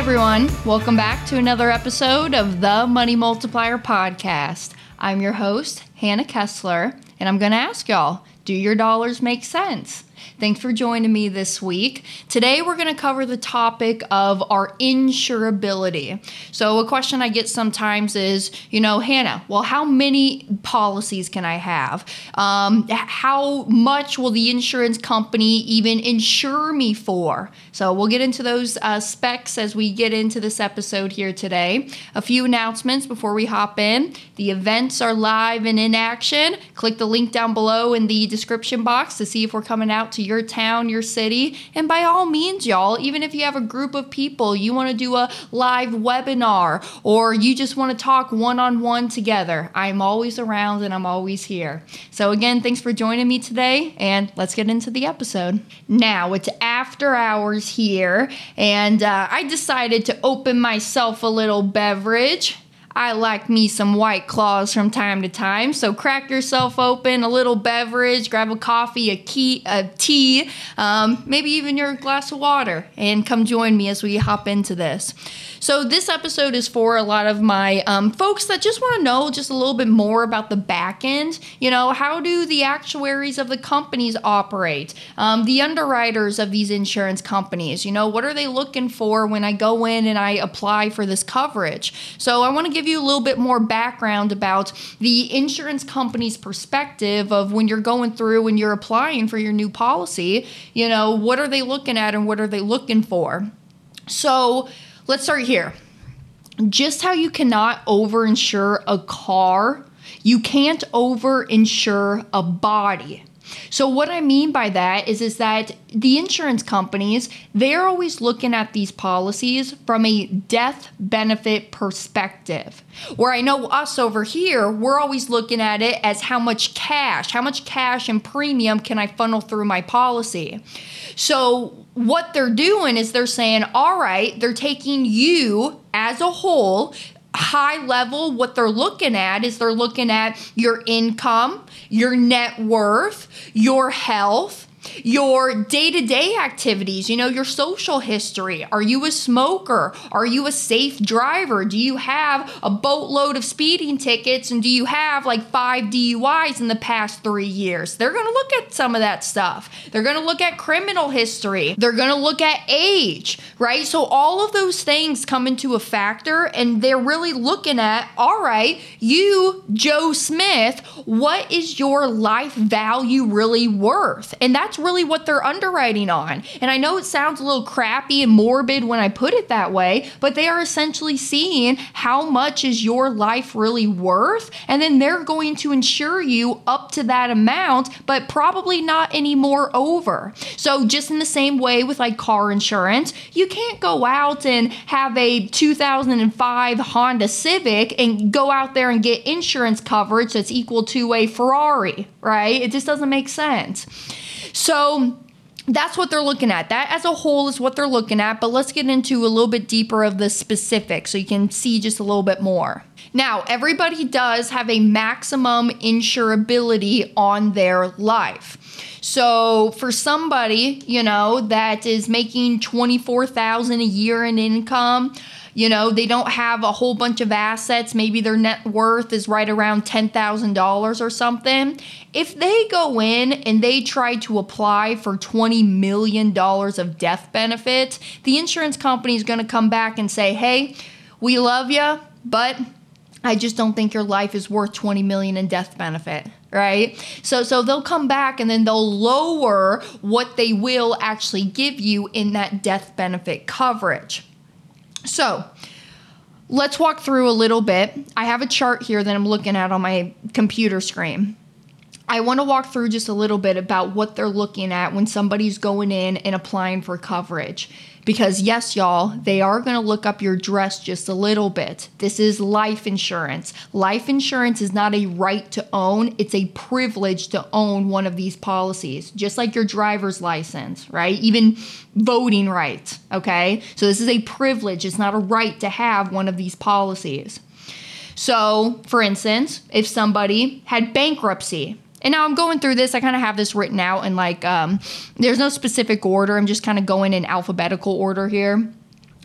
Everyone, welcome back to another episode of the Money Multiplier Podcast. I'm your host, Hannah Kesler, and I'm going to ask y'all do your dollars make cents? Thanks for joining me this week. Today, we're going to cover the topic of our insurability. So, a question I get sometimes is, you know, Hannah, well, how many policies can I have? Um, how much will the insurance company even insure me for? So, we'll get into those uh, specs as we get into this episode here today. A few announcements before we hop in. The events are live and in action. Click the link down below in the description box to see if we're coming out to your town, your city. And by all means, y'all, even if you have a group of people, you want to do a live webinar or you just want to talk one on one together, I'm always around and I'm always here. So, again, thanks for joining me today, and let's get into the episode. Now, it's after hours here, and uh, I decided to open myself a little beverage. I like me some white claws from time to time. So crack yourself open, a little beverage, grab a coffee, a, key, a tea, um, maybe even your glass of water, and come join me as we hop into this. So this episode is for a lot of my um, folks that just want to know just a little bit more about the back end. You know, how do the actuaries of the companies operate? Um, the underwriters of these insurance companies. You know, what are they looking for when I go in and I apply for this coverage? So I want to give you a little bit more background about the insurance company's perspective of when you're going through and you're applying for your new policy. You know, what are they looking at and what are they looking for? So let's start here. Just how you cannot overinsure a car, you can't overinsure a body. So what I mean by that is is that the insurance companies, they're always looking at these policies from a death benefit perspective. Where I know us over here, we're always looking at it as how much cash, how much cash and premium can I funnel through my policy. So what they're doing is they're saying, all right, they're taking you as a whole high level, what they're looking at is they're looking at your income, your net worth, your health, your day to day activities, you know, your social history. Are you a smoker? Are you a safe driver? Do you have a boatload of speeding tickets? And do you have like five DUIs in the past three years? They're going to look at some of that stuff. They're going to look at criminal history. They're going to look at age, right? So all of those things come into a factor and they're really looking at, all right, you, Joe Smith, what is your life value really worth? And that's really what they're underwriting on. And I know it sounds a little crappy and morbid when I put it that way, but they are essentially seeing how much is your life really worth, and then they're going to insure you up to that amount, but probably not any more over. So, just in the same way with like car insurance, you can't go out and have a 2005 Honda Civic and go out there and get insurance coverage that's equal to a Ferrari, right? It just doesn't make sense. So that's what they're looking at. That as a whole is what they're looking at, but let's get into a little bit deeper of the specifics so you can see just a little bit more. Now, everybody does have a maximum insurability on their life. So, for somebody, you know, that is making 24,000 a year in income, you know, they don't have a whole bunch of assets. Maybe their net worth is right around $10,000 or something. If they go in and they try to apply for $20 million of death benefits, the insurance company is going to come back and say, hey, we love you, but I just don't think your life is worth 20 million in death benefit, right? So so they'll come back and then they'll lower what they will actually give you in that death benefit coverage. So let's walk through a little bit. I have a chart here that I'm looking at on my computer screen. I want to walk through just a little bit about what they're looking at when somebody's going in and applying for coverage. Because, yes, y'all, they are going to look up your dress just a little bit. This is life insurance. Life insurance is not a right to own, it's a privilege to own one of these policies, just like your driver's license, right? Even voting rights, okay? So, this is a privilege, it's not a right to have one of these policies. So, for instance, if somebody had bankruptcy, and now I'm going through this. I kind of have this written out and like um, there's no specific order. I'm just kind of going in alphabetical order here.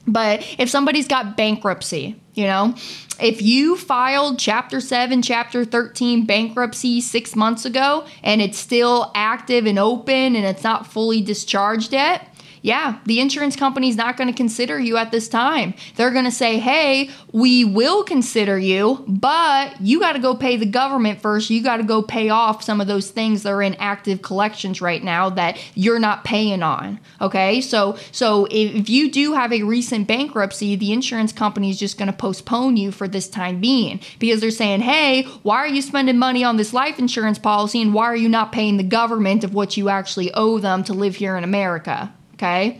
But if somebody's got bankruptcy, you know, if you filed Chapter 7, Chapter 13 bankruptcy six months ago and it's still active and open and it's not fully discharged yet, yeah, the insurance company's not going to consider you at this time. They're going to say, hey, we will consider you, but you got to go pay the government first. You got to go pay off some of those things that are in active collections right now that you're not paying on. Okay, so so if you do have a recent bankruptcy, the insurance company is just going to postpone you for this time being because they're saying, hey, why are you spending money on this life insurance policy and why are you not paying the government of what you actually owe them to live here in America? Okay.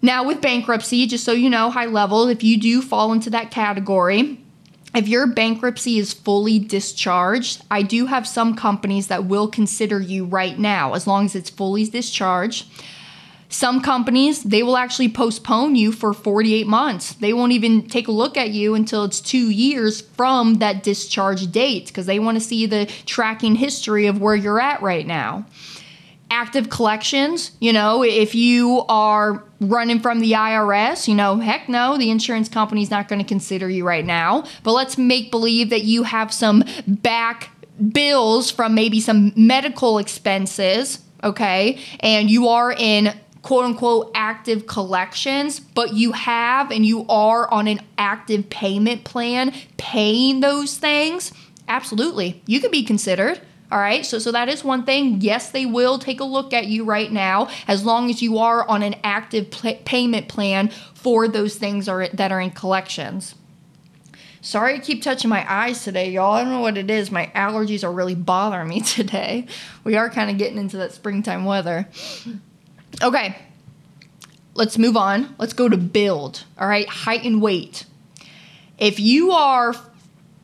Now, with bankruptcy, just so you know, high level, if you do fall into that category, if your bankruptcy is fully discharged, I do have some companies that will consider you right now as long as it's fully discharged. Some companies, they will actually postpone you for 48 months. They won't even take a look at you until it's two years from that discharge date because they want to see the tracking history of where you're at right now active collections. You know, if you are running from the IRS, you know, heck no, the insurance company's not going to consider you right now. But let's make believe that you have some back bills from maybe some medical expenses, okay? And you are in quote unquote active collections, but you have and you are on an active payment plan paying those things. Absolutely. You could be considered. All right, so so that is one thing. Yes, they will take a look at you right now as long as you are on an active payment plan for those things are that are in collections. Sorry I keep touching my eyes today, y'all. I don't know what it is. My allergies are really bothering me today. We are kind of getting into that springtime weather. Okay, let's move on. Let's go to build. All right, height and weight. If you are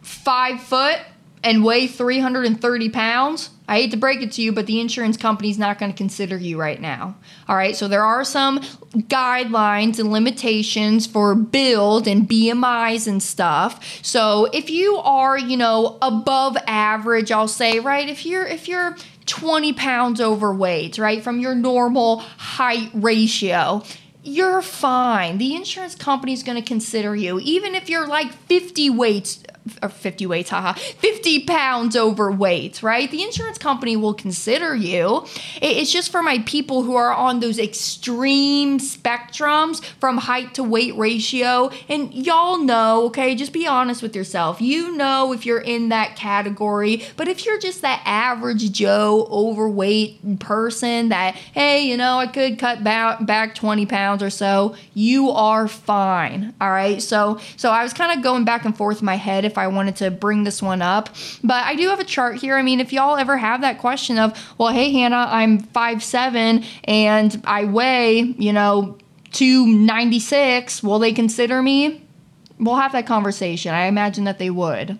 five foot and weigh 330 pounds, I hate to break it to you, but the insurance company's not going to consider you right now. All right, so there are some guidelines and limitations for build and BMIs and stuff. So if you are, you know, above average, I'll say, right, if you're if you're 20 pounds overweight, right, from your normal height ratio, you're fine. The insurance company's going to consider you, even if you're like 50 weights or 50 weights, haha, 50 pounds overweight, right? The insurance company will consider you. It's just for my people who are on those extreme spectrums from height to weight ratio. And y'all know, okay, just be honest with yourself. You know if you're in that category, but if you're just that average Joe overweight person that, hey, you know, I could cut back, back 20 pounds or so, you are fine. All right. So, so I was kind of going back and forth in my head if I wanted to bring this one up. But I do have a chart here. I mean, if y'all ever have that question of, well, hey, Hannah, I'm five seven and I weigh, you know, 296, will they consider me? We'll have that conversation. I imagine that they would.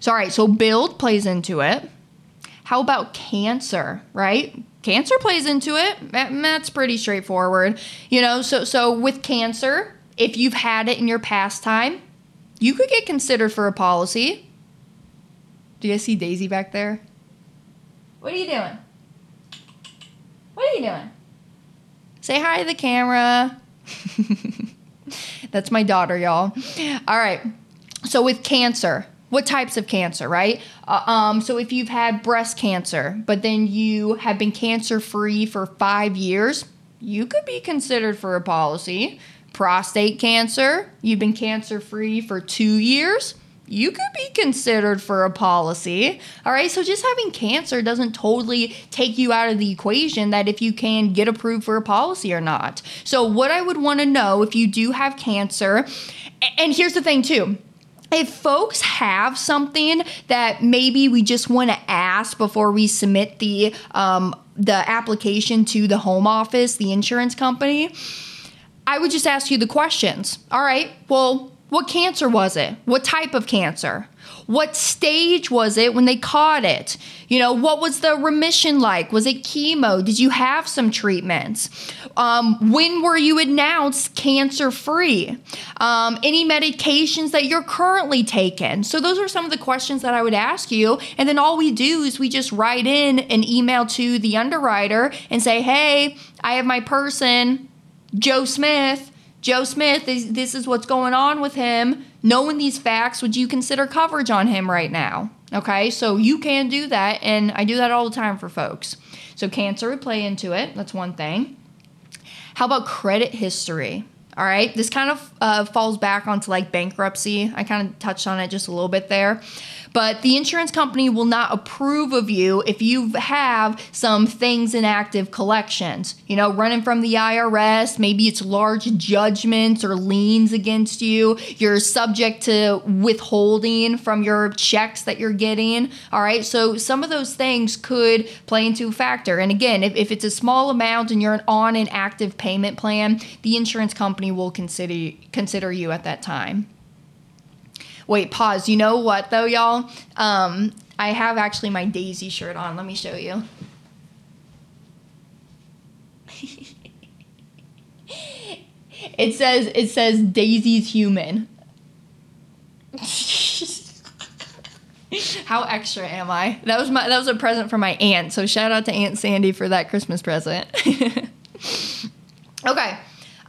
So, all right, so build plays into it. How about cancer, right? Cancer plays into it. That's pretty straightforward. You know, so so with cancer, if you've had it in your past time, you could get considered for a policy. Do you guys see Daisy back there? What are you doing? What are you doing? Say hi to the camera. That's my daughter, y'all. All right. So with cancer, what types of cancer, right? Uh, um, so if you've had breast cancer, but then you have been cancer free for five years, you could be considered for a policy prostate cancer, you've been cancer free for two years, you could be considered for a policy. All right, so just having cancer doesn't totally take you out of the equation that if you can get approved for a policy or not. So, what I would want to know if you do have cancer, and here's the thing too if folks have something that maybe we just want to ask before we submit the um, the application to the home office, the insurance company, I would just ask you the questions. All right, well, what cancer was it? What type of cancer? What stage was it when they caught it? You know, what was the remission like? Was it chemo? Did you have some treatments? Um, when were you announced cancer free? Um, any medications that you're currently taking? So, those are some of the questions that I would ask you. And then all we do is we just write in an email to the underwriter and say, hey, I have my person Joe Smith. Joe Smith, this, this is what's going on with him. Knowing these facts, would you consider coverage on him right now? Okay, so you can do that, and I do that all the time for folks. So cancer would play into it. That's one thing. How about credit history? All right, this kind of uh, falls back onto like bankruptcy. I kind of touched on it just a little bit there. But the insurance company will not approve of you if you have some things in active collections. You know, running from the IRS, maybe it's large judgments or liens against you. You're subject to withholding from your checks that you're getting. All right, so some of those things could play into a factor. And again, if, if it's a small amount and you're on an active payment plan, the insurance company will consider consider you at that time. Wait, pause. You know what though, y'all? Um, I have actually my Daisy shirt on. Let me show you. it says it says Daisy's human. How extra am I? That was my that was a present from my aunt. So shout out to Aunt Sandy for that Christmas present. okay.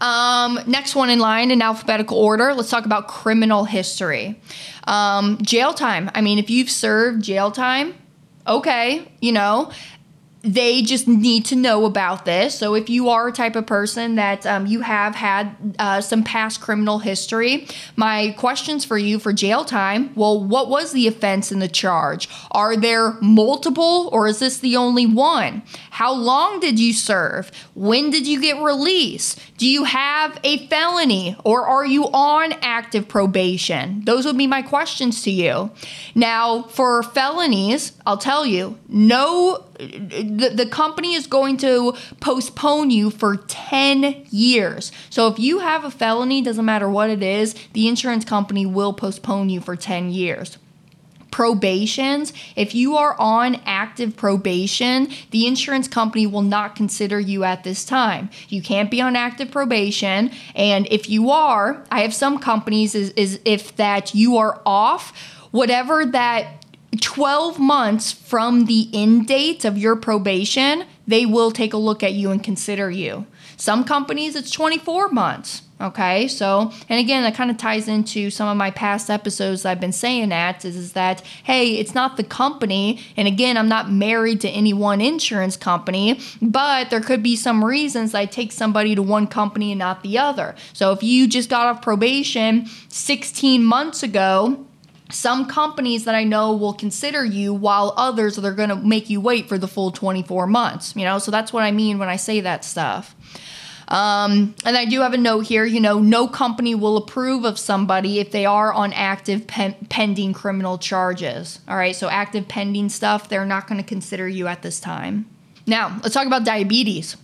Um, next one in line in alphabetical order, let's talk about criminal history. Um, jail time. I mean, if you've served jail time, okay, you know, they just need to know about this. So if you are a type of person that um, you have had uh, some past criminal history, my questions for you for jail time well, what was the offense and the charge? Are there multiple or is this the only one? How long did you serve? When did you get released? Do you have a felony or are you on active probation? Those would be my questions to you. Now, for felonies, I'll tell you, no the, the company is going to postpone you for 10 years. So if you have a felony, doesn't matter what it is, the insurance company will postpone you for 10 years probations, if you are on active probation, the insurance company will not consider you at this time. You can't be on active probation. And if you are, I have some companies is, is if that you are off, whatever that 12 months from the end date of your probation, they will take a look at you and consider you. Some companies, it's 24 months. Okay, so, and again, that kind of ties into some of my past episodes I've been saying that is, is that, hey, it's not the company. And again, I'm not married to any one insurance company, but there could be some reasons I take somebody to one company and not the other. So if you just got off probation 16 months ago, some companies that I know will consider you while others they're going to make you wait for the full 24 months, you know? So that's what I mean when I say that stuff. Um, and I do have a note here, you know, no company will approve of somebody if they are on active pen- pending criminal charges. All right, so active pending stuff, they're not going to consider you at this time. Now, let's talk about diabetes.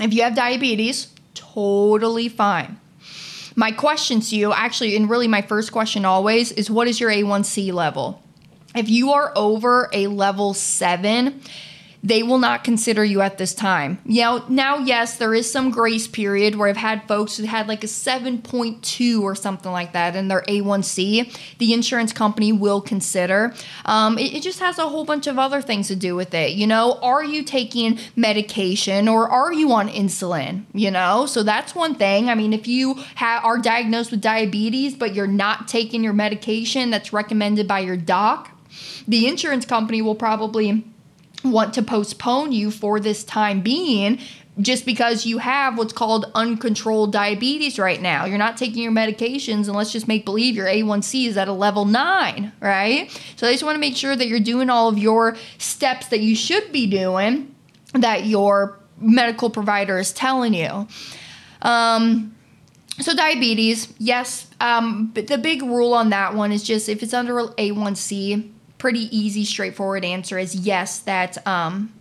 If you have diabetes, totally fine. My question to you, actually, and really my first question always, is what is your A1C level? If you are over a level seven, they will not consider you at this time. Know, now, yes, there is some grace period where I've had folks who had like a 7.2 or something like that in their A1C. The insurance company will consider. Um, it, it just has a whole bunch of other things to do with it. You know, are you taking medication or are you on insulin? You know, so that's one thing. I mean, if you ha- are diagnosed with diabetes, but you're not taking your medication that's recommended by your doc, the insurance company will probably want to postpone you for this time being just because you have what's called uncontrolled diabetes right now. You're not taking your medications, and let's just make believe your A1C is at a level nine, right? So they just want to make sure that you're doing all of your steps that you should be doing that your medical provider is telling you. Um, so diabetes, yes. Um, but the big rule on that one is just if it's under A1C, pretty easy, straightforward answer is yes, that um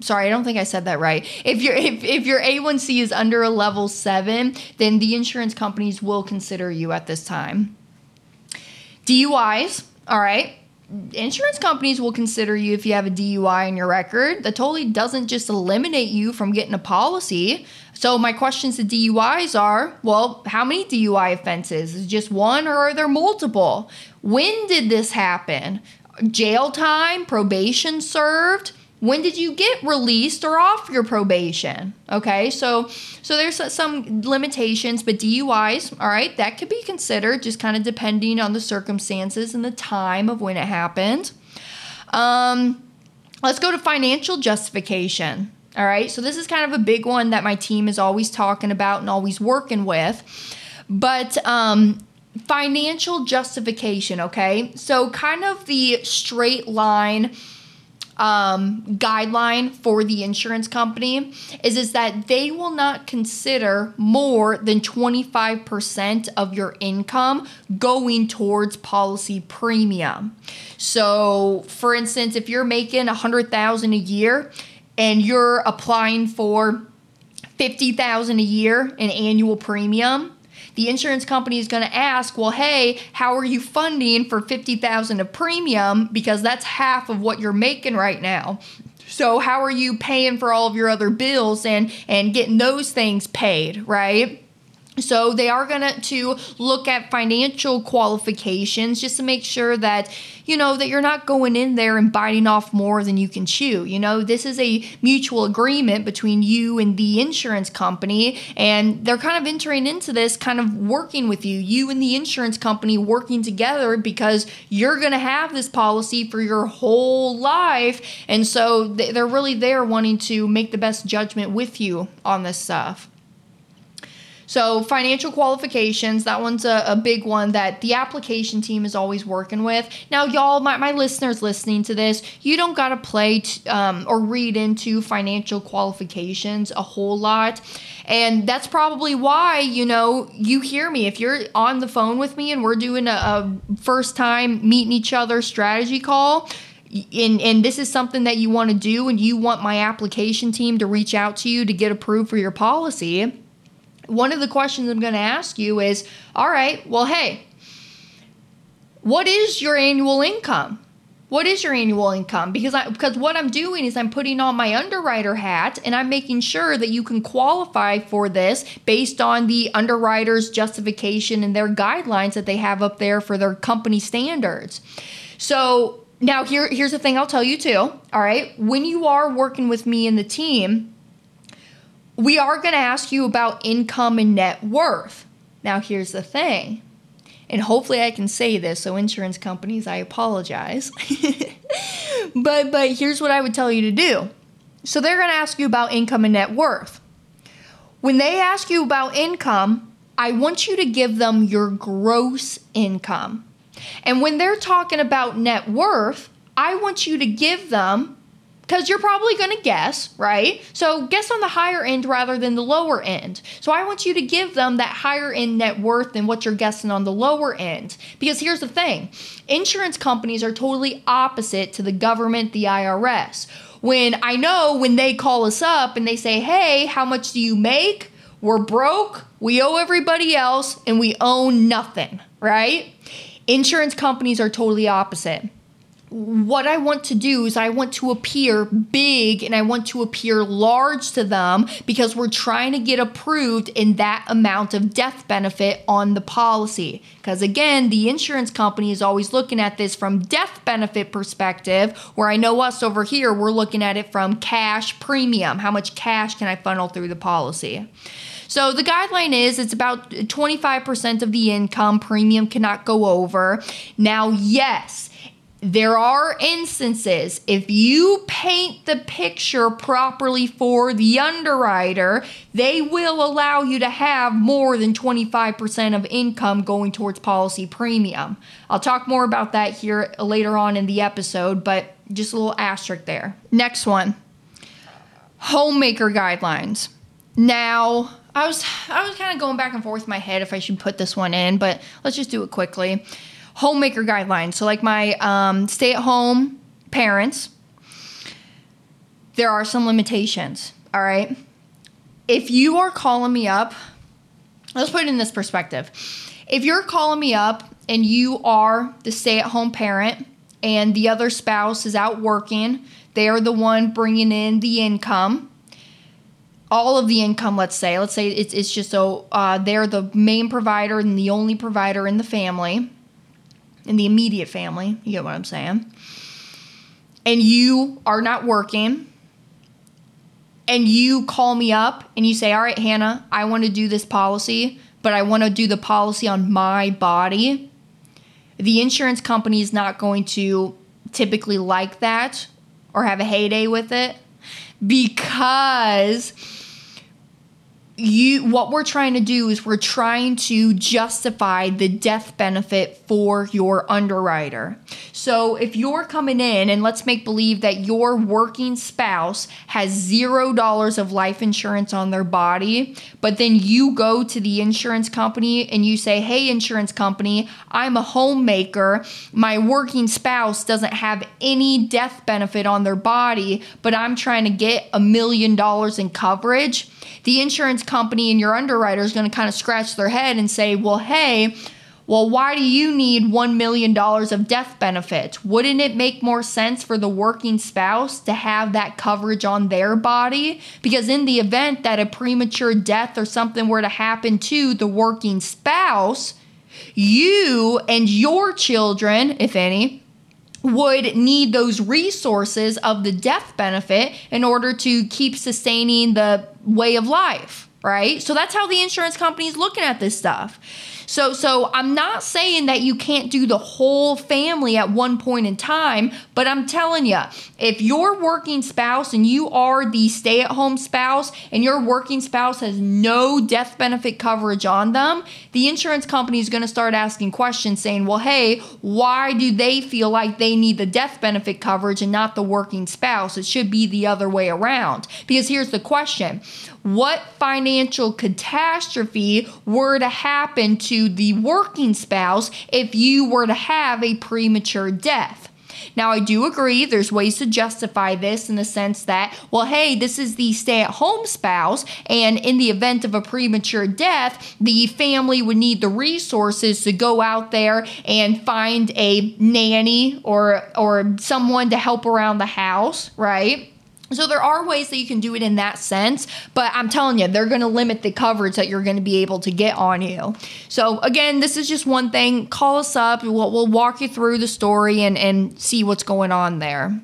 sorry, I don't think I said that right. If your if, if your A1C is under a level 7, then the insurance companies will consider you at this time. DUIs, all right? Insurance companies will consider you if you have a DUI in your record. That totally doesn't just eliminate you from getting a policy. So my questions to DUIs are, well, how many DUI offenses? Is just one or are there multiple? When did this happen? Jail time, probation served, when did you get released or off your probation okay so so there's some limitations but duis all right that could be considered just kind of depending on the circumstances and the time of when it happened um, let's go to financial justification all right so this is kind of a big one that my team is always talking about and always working with but um, financial justification okay so kind of the straight line um, guideline for the insurance company is is that they will not consider more than 25% of your income going towards policy premium. So, for instance, if you're making 100,000 a year and you're applying for 50,000 a year in annual premium, the insurance company is going to ask, well, hey, how are you funding for 50,000 of premium because that's half of what you're making right now. So how are you paying for all of your other bills and and getting those things paid, right? So they are going to look at financial qualifications just to make sure that you know that you're not going in there and biting off more than you can chew. You know, this is a mutual agreement between you and the insurance company and they're kind of entering into this kind of working with you. You and the insurance company working together because you're going to have this policy for your whole life and so they're really there wanting to make the best judgment with you on this stuff. So, financial qualifications, that one's a, a, big one that the application team is always working with. Now, y'all, my, my listeners listening to this, you don't got to play t- um, or read into financial qualifications a whole lot. And that's probably why, you know, you hear me. If you're on the phone with me and we're doing a, a first time meeting each other strategy call, and, and this is something that you want to do and you want my application team to reach out to you to get approved for your policy one of the questions I'm going to ask you is all right, well, hey, what is your annual income? What is your annual income? Because I because what I'm doing is I'm putting on my underwriter hat and I'm making sure that you can qualify for this based on the underwriter's justification and their guidelines that they have up there for their company standards. So now here here's the thing I'll tell you too. All right, when you are working with me and the team, we are going to ask you about income and net worth. Now, here's the thing, and hopefully I can say this, so insurance companies, I apologize. but but here's what I would tell you to do. So they're going to ask you about income and net worth. When they ask you about income, I want you to give them your gross income. And when they're talking about net worth, I want you to give them because you're probably going to guess, right? So guess on the higher end rather than the lower end. So I want you to give them that higher end net worth than what you're guessing on the lower end. Because here's the thing insurance companies are totally opposite to the government, the IRS. When I know when they call us up and they say, hey, how much do you make? We're broke, we owe everybody else, and we own nothing, right? Insurance companies are totally opposite what I want to do is I want to appear big and I want to appear large to them because we're trying to get approved in that amount of death benefit on the policy. Because again, the insurance company is always looking at this from death benefit perspective, where I know us over here, we're looking at it from cash premium. How much cash can I funnel through the policy? So the guideline is it's about 25% of the income premium cannot go over. Now, yes, there are instances if you paint the picture properly for the underwriter, they will allow you to have more than 25% of income going towards policy premium. I'll talk more about that here later on in the episode, but just a little asterisk there. Next one. Homemaker guidelines. Now, I was I was kind of going back and forth in my head if I should put this one in, but let's just do it quickly homemaker guidelines. So, like my um, stay at home parents, there are some limitations. All right. If you are calling me up, let's put it in this perspective. If you're calling me up and you are the stay at home parent and the other spouse is out working, they are the one bringing in the income all of the income let's say let's say it's, it's just so uh, they're the main provider and the only provider in the family in the immediate family. You get what I'm saying? and you are not working and you call me up and you say, All right, Hannah, I want to do this policy, but I want to do the policy on my body, the insurance company is not going to typically like that or have a heyday with it because you what we're trying to do is we're trying to justify the death benefit for your underwriter. So if you're coming in and let's make believe that your working spouse has zero dollars of life insurance on their body, but then you go to the insurance company and you say, Hey, insurance company, I'm a homemaker. My working spouse doesn't have any death benefit on their body, but I'm trying to get a million dollars in coverage. The insurance company and your underwriter is going to kind of scratch their head and say, Well, hey, well, why do you need $1 million of death benefits? Wouldn't it make more sense for the working spouse to have that coverage on their body? Because in the event that a premature death or something were to happen to the working spouse, you and your children, if any, would need those resources of the death benefit in order to keep sustaining the way of life, right? So that's how the insurance company is looking at this stuff. So so I'm not saying that you can't do the whole family at one point in time, but I'm telling you, if your working spouse and you are the stay-at-home spouse and your working spouse has no death benefit coverage on them, the insurance company is going to start asking questions saying, "Well, hey, why do they feel like they need the death benefit coverage and not the working spouse? It should be the other way around." Because here's the question what financial catastrophe were to happen to the working spouse if you were to have a premature death. Now, I do agree there's ways to justify this in the sense that, well, hey, this is the stay at home spouse, and in the event of a premature death, the family would need the resources to go out there and find a nanny or, or someone to help around the house, right? So there are ways that you can do it in that sense, but I'm telling you, they're going to limit the coverage that you're going to be able to get on you. So again, this is just one thing. Call us up. We'll, we'll walk you through the story and, and see what's going on there.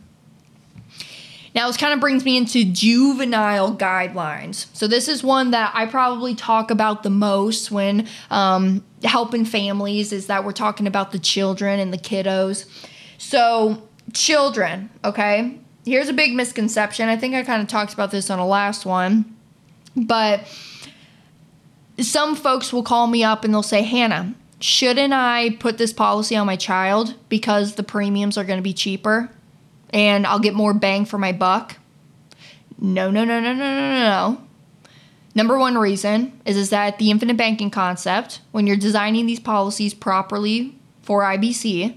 Now, this kind of brings me into juvenile guidelines. So, this is one that I probably talk about the most when um, helping families, is that we're talking about the children and the kiddos. So, children, okay? Here's a big misconception. I think I kind of talked about this on a last one, but some folks will call me up and they'll say, Hannah, shouldn't I put this policy on my child because the premiums are going to be cheaper and I'll get more bang for my buck? No, no, no, no, no, no, no. Number one reason is, is that the infinite banking concept, when you're designing these policies properly for IBC,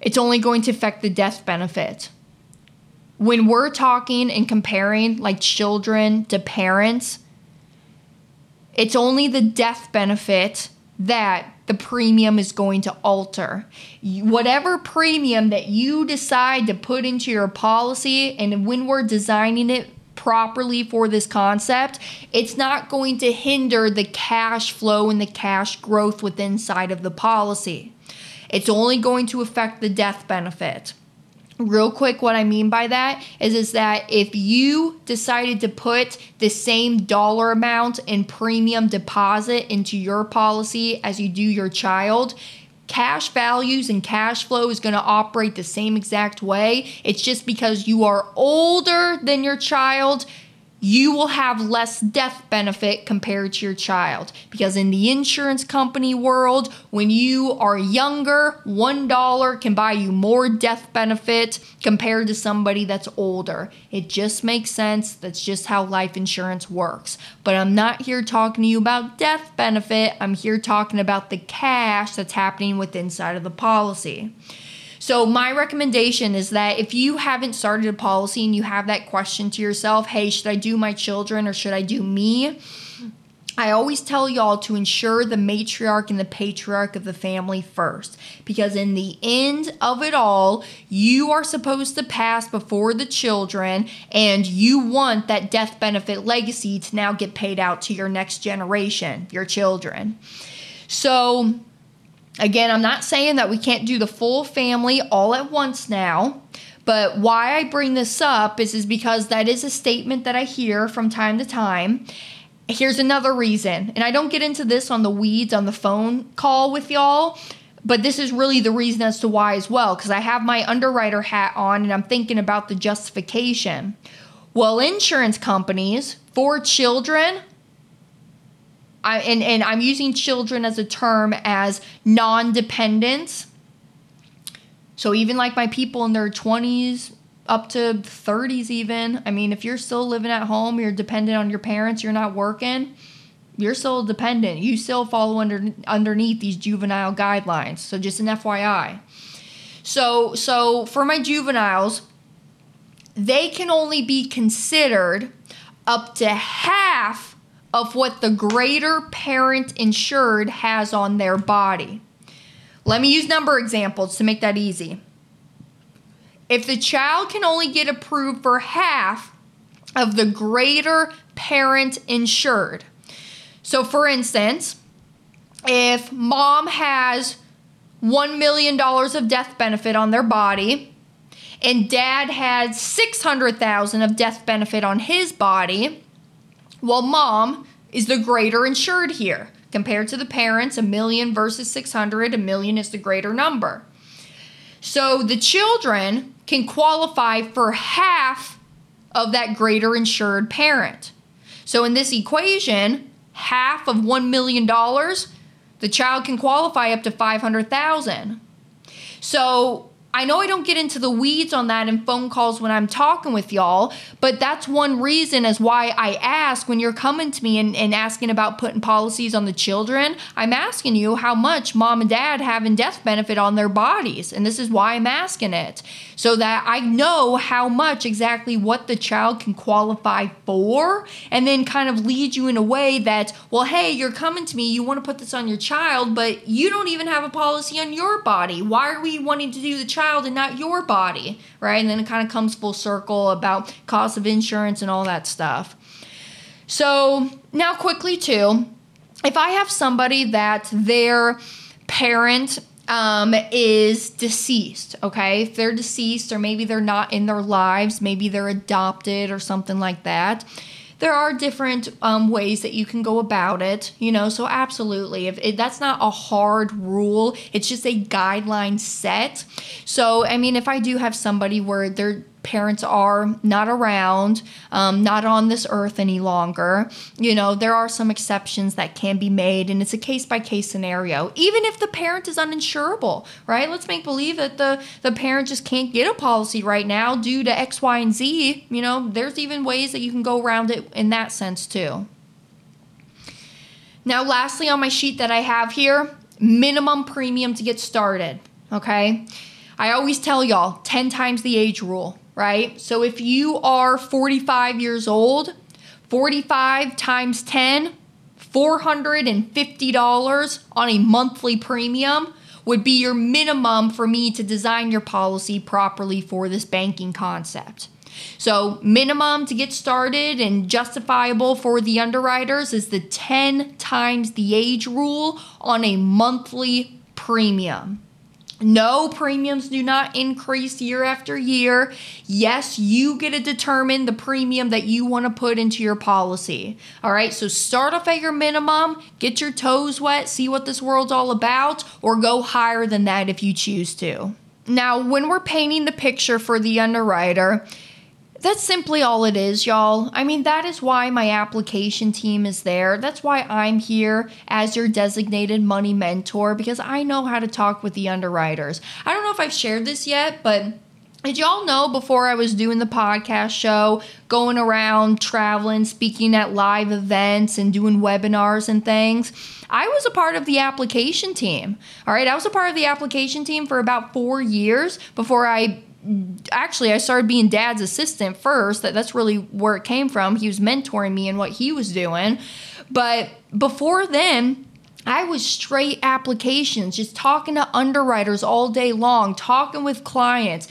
it's only going to affect the death benefit when we're talking and comparing like children to parents, it's only the death benefit that the premium is going to alter. Whatever premium that you decide to put into your policy, and when we're designing it properly for this concept, it's not going to hinder the cash flow and the cash growth within inside of the policy. It's only going to affect the death benefit real quick what i mean by that is is that if you decided to put the same dollar amount in premium deposit into your policy as you do your child cash values and cash flow is going to operate the same exact way. It's just because you are older than your child you will have less death benefit compared to your child. Because in the insurance company world, when you are younger, $1 can buy you more death benefit compared to somebody that's older. It just makes sense. That's just how life insurance works. But I'm not here talking to you about death benefit. I'm here talking about the cash that's happening with inside of the policy. So, my recommendation is that if you haven't started a policy and you have that question to yourself, hey, should I do my children or should I do me? I always tell y'all to ensure the matriarch and the patriarch of the family first because, in the end of it all, you are supposed to pass before the children and you want that death benefit legacy to now get paid out to your next generation, your children. So, Again, I'm not saying that we can't do the full family all at once now, But why I bring this up is, is because that is a statement that I hear from time to time. Here's another reason, and I don't get into this on the weeds on the phone call with y'all, but this is really the reason as to why as well, because I have my underwriter hat on and I'm thinking about the justification. Well, insurance companies for children, I, and, and I'm using children as a term as non dependent. So even like my people in their 20s up to 30s, even. I mean, if you're still living at home, you're dependent on your parents, you're not working, you're still dependent. You still follow under underneath these juvenile guidelines. So just an FYI. So so for my juveniles, they can only be considered up to half of what the greater parent insured has on their body. Let me use number examples to make that easy. If the child can only get approved for half of the greater parent insured. So, for instance, if mom has $1 million of death benefit on their body and dad had 600,000 of death benefit on his body, well, mom is the greater insured here. Compared to the parents, a million versus 600, a million is the greater number. So the children can qualify for half of that greater insured parent. So in this equation, half of $1 million, the child can qualify up to 500,000. So I know I don't get into the weeds on that in phone calls when I'm talking with y'all, but that's one reason as why I ask when you're coming to me and, and asking about putting policies on the children. I'm asking you how much mom and dad have in death benefit on their bodies. And this is why I'm asking it. So that I know how much exactly what the child can qualify for, and then kind of lead you in a way that, well, hey, you're coming to me, you want to put this on your child, but you don't even have a policy on your body. Why are we wanting to do the child? Child and not your body, right? And then it kind of comes full circle about cost of insurance and all that stuff. So, now quickly, too, if I have somebody that their parent um, is deceased, okay? If they're deceased or maybe they're not in their lives, maybe they're adopted or something like that there are different um, ways that you can go about it, you know. So absolutely, if it, that's not a hard rule, it's just a guideline set. So I mean, if I do have somebody where they're parents are not around, um, not on this earth any longer. You know, there are some exceptions that can be made, and it's a case by case scenario. Even if the parent is uninsurable, right? Let's make believe that the, the parent just can't get a policy right now due to X, Y, and Z. You know, there's even ways that you can go around it in that sense too. Now, lastly, on my sheet that I have here, minimum premium to get started. Okay. I always tell y'all 10 times the age rule right? So if you are 45 years old, 45 times 10, $450 on a monthly premium would be your minimum for me to design your policy properly for this banking concept. So, minimum to get started and justifiable for the underwriters is the 10 times the age rule on a monthly premium. No, premiums do not increase year after year. Yes, you get to determine the premium that you want to put into your policy. All right, so start off at your minimum, get your toes wet, see what this world's all about, or go higher than that if you choose to. Now, when we're painting the picture for the underwriter, that's simply all it is, y'all. I mean, that is why my application team is there. That's why I'm here as your designated money mentor because I know how to talk with the underwriters. I don't know if I've shared this yet, but did y'all know before I was doing the podcast show, going around traveling, speaking at live events, and doing webinars and things? I was a part of the application team. All right, I was a part of the application team for about four years before I actually I started being dad's assistant first. That that's really where it came from. He was mentoring me in what he was doing. But before then, I was straight applications, just talking to underwriters all day long, talking with clients,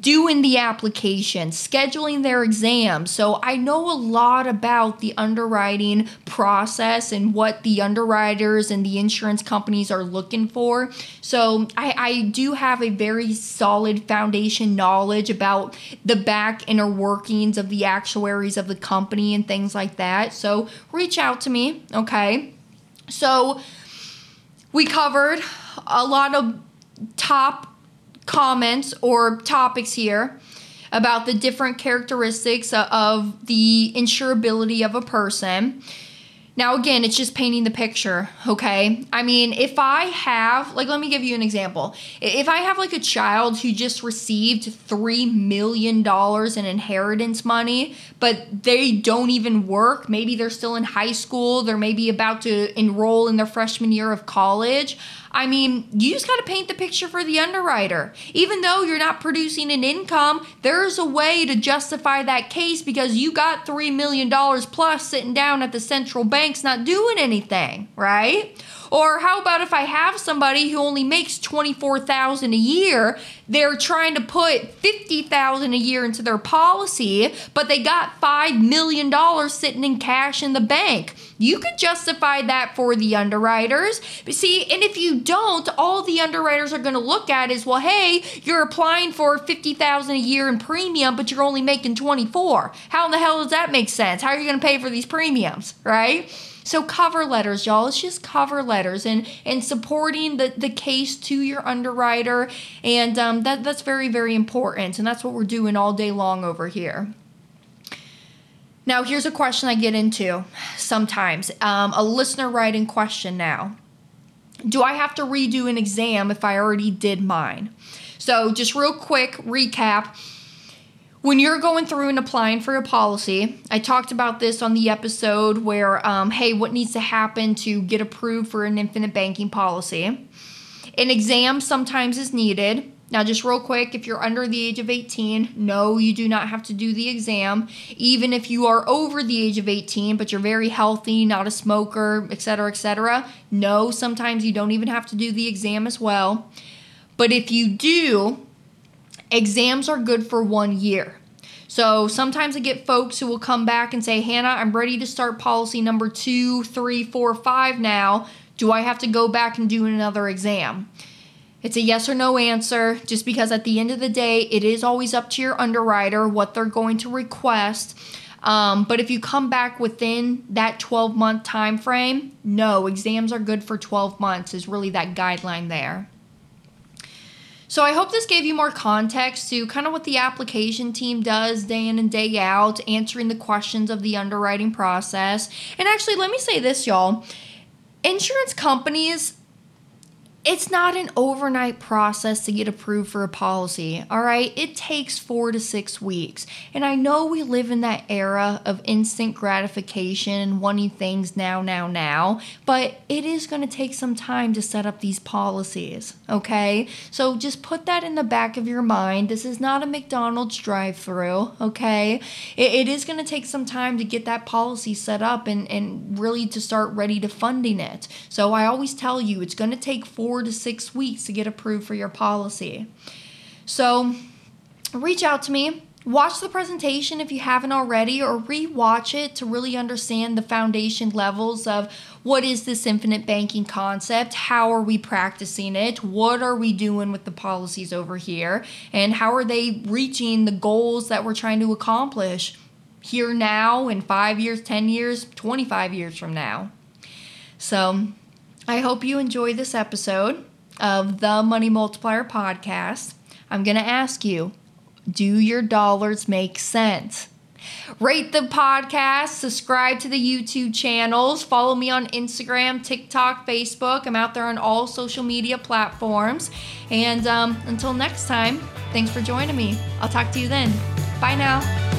doing the application, scheduling their exams. So I know a lot about the underwriting process and what the underwriters and the insurance companies are looking for. So I, I do have a very solid foundation knowledge about the back inner workings of the actuaries of the company and things like that. So reach out to me, okay? So we covered a lot of top comments or topics here about the different characteristics of the insurability of a person. Now, again, it's just painting the picture, okay? I mean, if I have, like, let me give you an example. If I have, like, a child who just received $3 million in inheritance money, but they don't even work, maybe they're still in high school, they're maybe about to enroll in their freshman year of college, I mean, you just got to paint the picture for the underwriter. Even though you're not producing an income, there's a way to justify that case because you got $3 million plus sitting down at the central banks not doing anything, right? Or how about if I have somebody who only makes 24,000 a year, they're trying to put 50,000 a year into their policy, but they got 5 million dollars sitting in cash in the bank. You could justify that for the underwriters. But see, and if you don't, all the underwriters are going to look at is, well, hey, you're applying for 50,000 a year in premium, but you're only making 24. How in the hell does that make sense? How are you going to pay for these premiums, right? So cover letters, y'all. It's just cover letters and and supporting the the case to your underwriter, and um, that that's very very important, and that's what we're doing all day long over here. Now, here's a question I get into sometimes. Um, a listener writing question now. Do I have to redo an exam if I already did mine? So, just real quick recap when you're going through and applying for a policy, I talked about this on the episode where, um, hey, what needs to happen to get approved for an infinite banking policy? An exam sometimes is needed. Now, just real quick, if you're under the age of 18, no, you do not have to do the exam. Even if you are over the age of 18, but you're very healthy, not a smoker, etc., etc., no, sometimes you don't even have to do the exam as well. But if you do, exams are good for one year. So sometimes I get folks who will come back and say, Hannah, I'm ready to start policy number two, three, four, five now. Do I have to go back and do another exam? It's a yes or no answer, just because at the end of the day, it is always up to your underwriter what they're going to request. Um, but if you come back within that 12 month time frame, no, exams are good for 12 months, is really that guideline there. So I hope this gave you more context to kind of what the application team does day in and day out, answering the questions of the underwriting process. And actually, let me say this, y'all. Insurance companies it's not an overnight process to get approved for a policy, all right? It takes four to six weeks. And I know we live in that era of instant gratification and wanting things now, now, now, but it is going to take some time to set up these policies, okay? So just put that in the back of your mind. This is not a McDonald's drive through, okay? It, it is going to take some time to get that policy set up and, and really to start ready to funding it. So I always tell you, it's going to take four four to six weeks to get approved for your policy. So reach out to me. Watch the presentation if you haven't already, or re-watch it to really understand the foundation levels of what is this infinite banking concept, how are we practicing it, what are we doing with the policies over here, and how are they reaching the goals that we're trying to accomplish here now, in five years, 10 years, 25 years from now. So, I hope you enjoy this episode of the Money Multiplier podcast. I'm going to ask you do your dollars make cents? Rate the podcast, subscribe to the YouTube channels, follow me on Instagram, TikTok, Facebook. I'm out there on all social media platforms. And um, until next time, thanks for joining me. I'll talk to you then. Bye now.